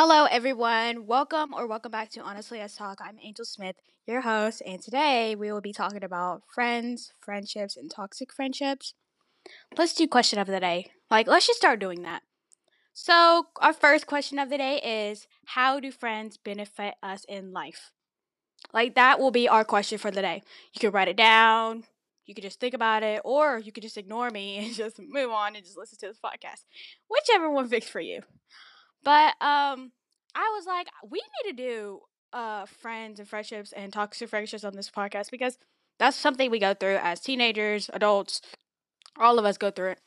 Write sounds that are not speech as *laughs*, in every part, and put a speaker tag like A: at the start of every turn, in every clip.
A: Hello, everyone. Welcome or welcome back to Honestly Let's Talk. I'm Angel Smith, your host, and today we will be talking about friends, friendships, and toxic friendships. Let's do question of the day. Like, let's just start doing that. So, our first question of the day is How do friends benefit us in life? Like, that will be our question for the day. You can write it down, you could just think about it, or you could just ignore me *laughs* and just move on and just listen to this podcast. Whichever one fits for you. But um, I was like, we need to do uh friends and friendships and toxic friendships on this podcast because that's something we go through as teenagers, adults, all of us go through it.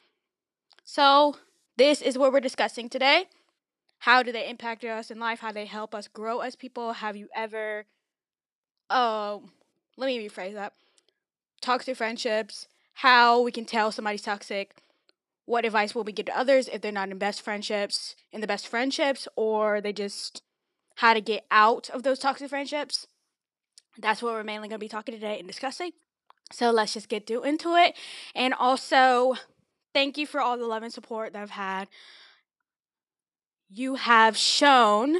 A: So this is what we're discussing today. How do they impact us in life? How they help us grow as people? Have you ever uh, let me rephrase that. Toxic friendships, how we can tell somebody's toxic, what advice will we give to others if they're not in best friendships, in the best friendships, or they just how to get out of those toxic friendships. That's what we're mainly going to be talking today and discussing. So let's just get into it. And also, thank you for all the love and support that I've had. You have shown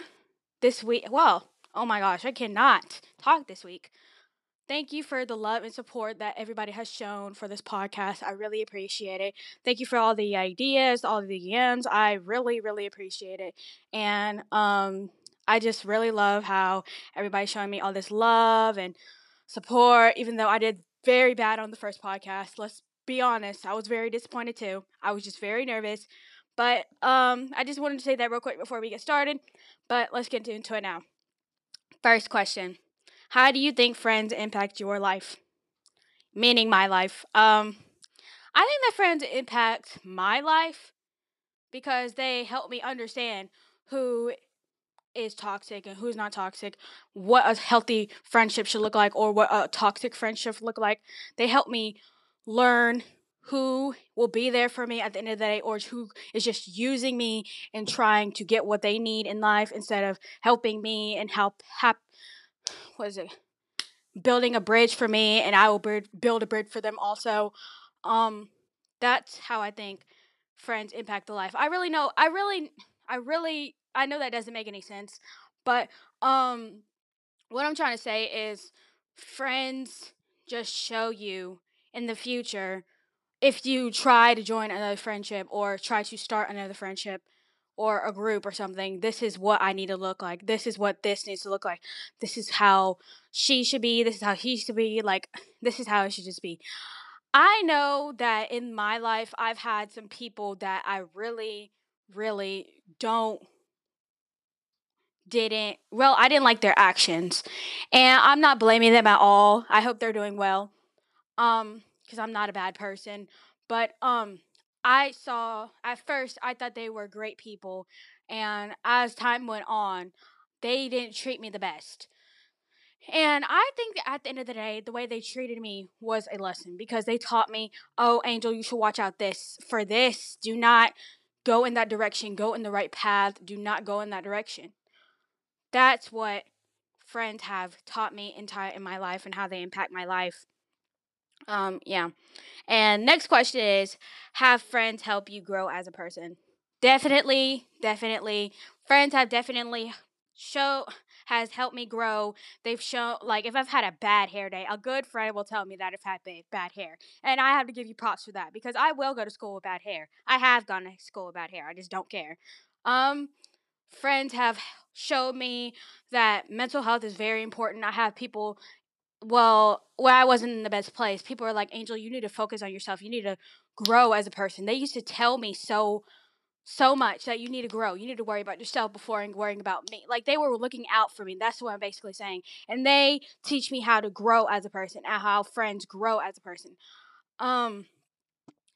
A: this week. Well, oh my gosh, I cannot talk this week. Thank you for the love and support that everybody has shown for this podcast. I really appreciate it. Thank you for all the ideas, all the DMs. I really, really appreciate it. And um, I just really love how everybody's showing me all this love and support, even though I did very bad on the first podcast. Let's be honest, I was very disappointed too. I was just very nervous. But um, I just wanted to say that real quick before we get started. But let's get into it now. First question how do you think friends impact your life? Meaning my life. Um, I think that friends impact my life because they help me understand who is toxic and who's not toxic, what a healthy friendship should look like, or what a toxic friendship look like. They help me learn who will be there for me at the end of the day or who is just using me and trying to get what they need in life instead of helping me and help hap- what is it? Building a bridge for me, and I will build a bridge for them also. Um, that's how I think friends impact the life. I really know. I really, I really, I know that doesn't make any sense, but um, what I'm trying to say is, friends just show you in the future if you try to join another friendship or try to start another friendship or a group or something, this is what I need to look like. This is what this needs to look like. This is how she should be. This is how he should be. Like, *sighs* this is how it should just be. I know that in my life, I've had some people that I really, really don't didn't well i didn't like their actions and i'm not blaming them at all i hope they're doing well um because i'm not a bad person but um I saw at first I thought they were great people and as time went on they didn't treat me the best. And I think that at the end of the day, the way they treated me was a lesson because they taught me, oh, Angel, you should watch out this for this. Do not go in that direction. Go in the right path. Do not go in that direction. That's what friends have taught me in, time in my life and how they impact my life. Um, yeah. And next question is Have friends help you grow as a person? Definitely, definitely. Friends have definitely show has helped me grow. They've shown like if I've had a bad hair day, a good friend will tell me that I've had bad, bad hair. And I have to give you props for that because I will go to school with bad hair. I have gone to school with bad hair. I just don't care. Um friends have showed me that mental health is very important. I have people well, where I wasn't in the best place, people were like, Angel, you need to focus on yourself. You need to grow as a person. They used to tell me so so much that you need to grow. You need to worry about yourself before worrying about me. Like they were looking out for me. That's what I'm basically saying. And they teach me how to grow as a person and how friends grow as a person. Um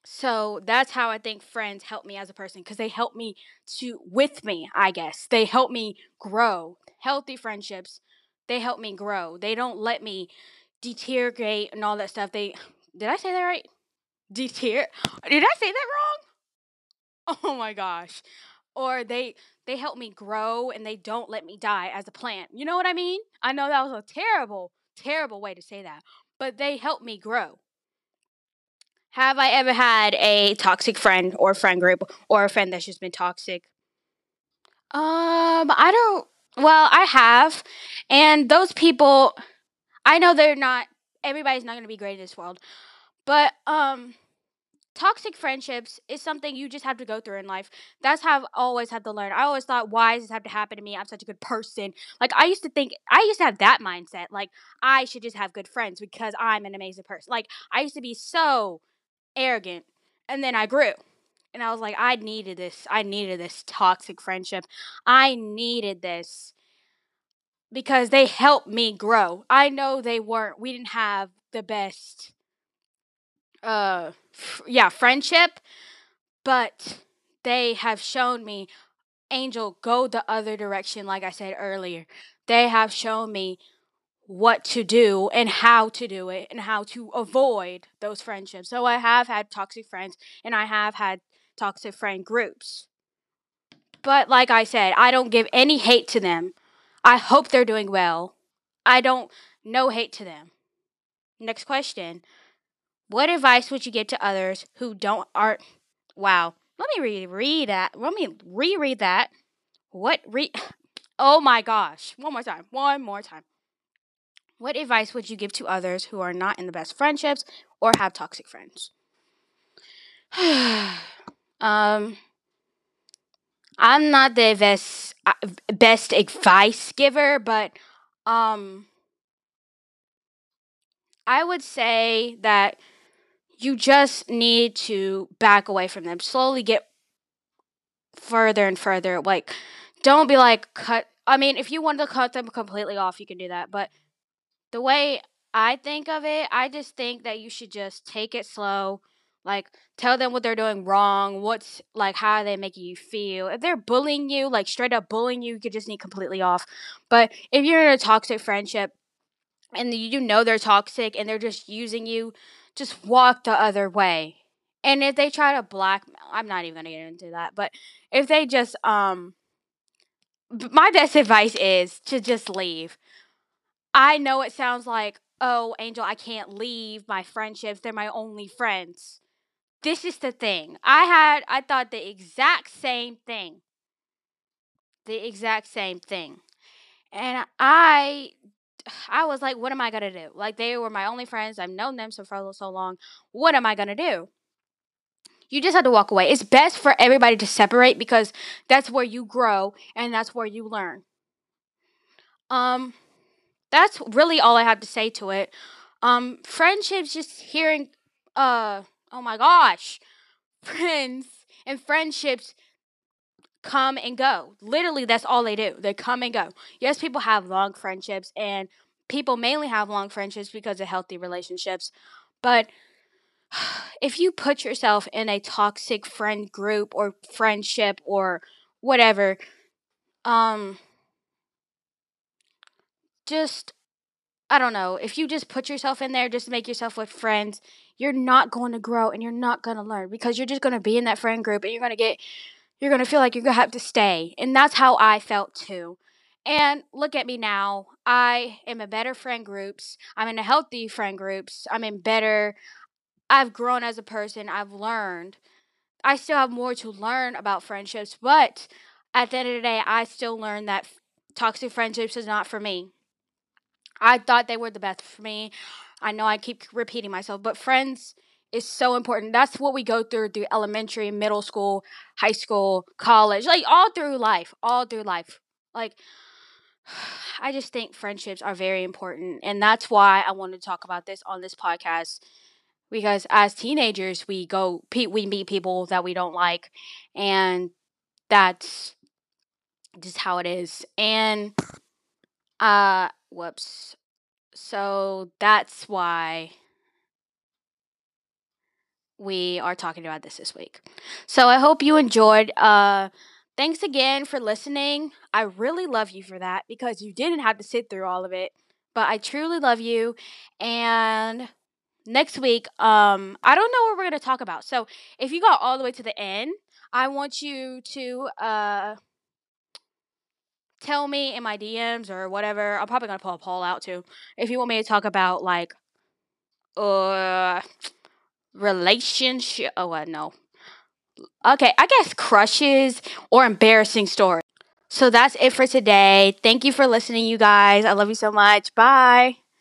A: so that's how I think friends help me as a person because they help me to with me, I guess. They help me grow. Healthy friendships they help me grow. They don't let me deteriorate and all that stuff. They *sighs* did I say that right? Deter Did I say that wrong? *laughs* Oh my gosh. Or they they help me grow and they don't let me die as a plant. You know what I mean? I know that was a terrible terrible way to say that, but they help me grow. Have I ever had a toxic friend or friend group or a friend that's just been toxic? Um, I don't. Well, I have, and those people, I know they're not. Everybody's not going to be great in this world, but um, toxic friendships is something you just have to go through in life. That's how I've always had to learn. I always thought, why does this have to happen to me? I'm such a good person. Like I used to think, I used to have that mindset. Like I should just have good friends because I'm an amazing person. Like I used to be so arrogant, and then I grew. And I was like, I needed this. I needed this toxic friendship. I needed this because they helped me grow. I know they weren't, we didn't have the best, uh, f- yeah, friendship, but they have shown me, Angel, go the other direction, like I said earlier. They have shown me what to do and how to do it and how to avoid those friendships. So I have had toxic friends and I have had toxic friend groups. But like I said, I don't give any hate to them. I hope they're doing well. I don't no hate to them. Next question. What advice would you give to others who don't aren't wow. Let me reread that. Let me reread that. What re *sighs* Oh my gosh. One more time. One more time. What advice would you give to others who are not in the best friendships or have toxic friends? *sighs* *sighs* um I'm not the best uh, best advice giver, but um I would say that you just need to back away from them. Slowly get further and further. Like don't be like cut I mean, if you want to cut them completely off, you can do that, but the way I think of it, I just think that you should just take it slow. Like tell them what they're doing wrong, what's like how are they making you feel. If they're bullying you, like straight up bullying you, you could just need completely off. But if you're in a toxic friendship and you know they're toxic and they're just using you, just walk the other way. And if they try to blackmail, I'm not even gonna get into that. But if they just um, my best *laughs* advice is to just leave. I know it sounds like, oh, Angel, I can't leave my friendships. They're my only friends. This is the thing. I had, I thought the exact same thing. The exact same thing. And I, I was like, what am I to do? Like, they were my only friends. I've known them so for so long. What am I to do? You just have to walk away. It's best for everybody to separate because that's where you grow and that's where you learn. Um, that's really all I have to say to it. Um, friendships, just hearing, uh, oh my gosh, friends and friendships come and go. Literally, that's all they do. They come and go. Yes, people have long friendships, and people mainly have long friendships because of healthy relationships. But *sighs* if you put yourself in a toxic friend group or friendship or whatever, um, just I don't know, if you just put yourself in there just make yourself with friends, you're not going to grow and you're not going to learn because you're just going to be in that friend group and you're going to get you're going to feel like you're going to have to stay. And that's how I felt too. And look at me now. I am in better friend groups. I'm in a healthy friend groups. I'm in better I've grown as a person. I've learned. I still have more to learn about friendships, but at the end of the day, I still learn that toxic friendships is not for me. I thought they were the best for me. I know I keep repeating myself, but friends is so important. That's what we go through through elementary, middle school, high school, college, like all through life, all through life. Like *sighs* I just think friendships are very important, and that's why I want to talk about this on this podcast. Because as teenagers, we go, we meet people that we don't like, and that's just how it is. And uh, whoops. So that's why we are talking about this this week. So I hope you enjoyed. Uh, thanks again for listening. I really love you for that because you didn't have to sit through all of it. But I truly love you. And next week, um, I don't know what we're gonna talk about. So if you got all the way to the end, I want you to uh tell me in my DMs or whatever. I'm probably gonna pull a poll out too. If you want me to talk about like uh relationship oh uh, no. Okay, I guess crushes or embarrassing stories. So that's it for today. Thank you for listening, you guys. I love you so much. Bye.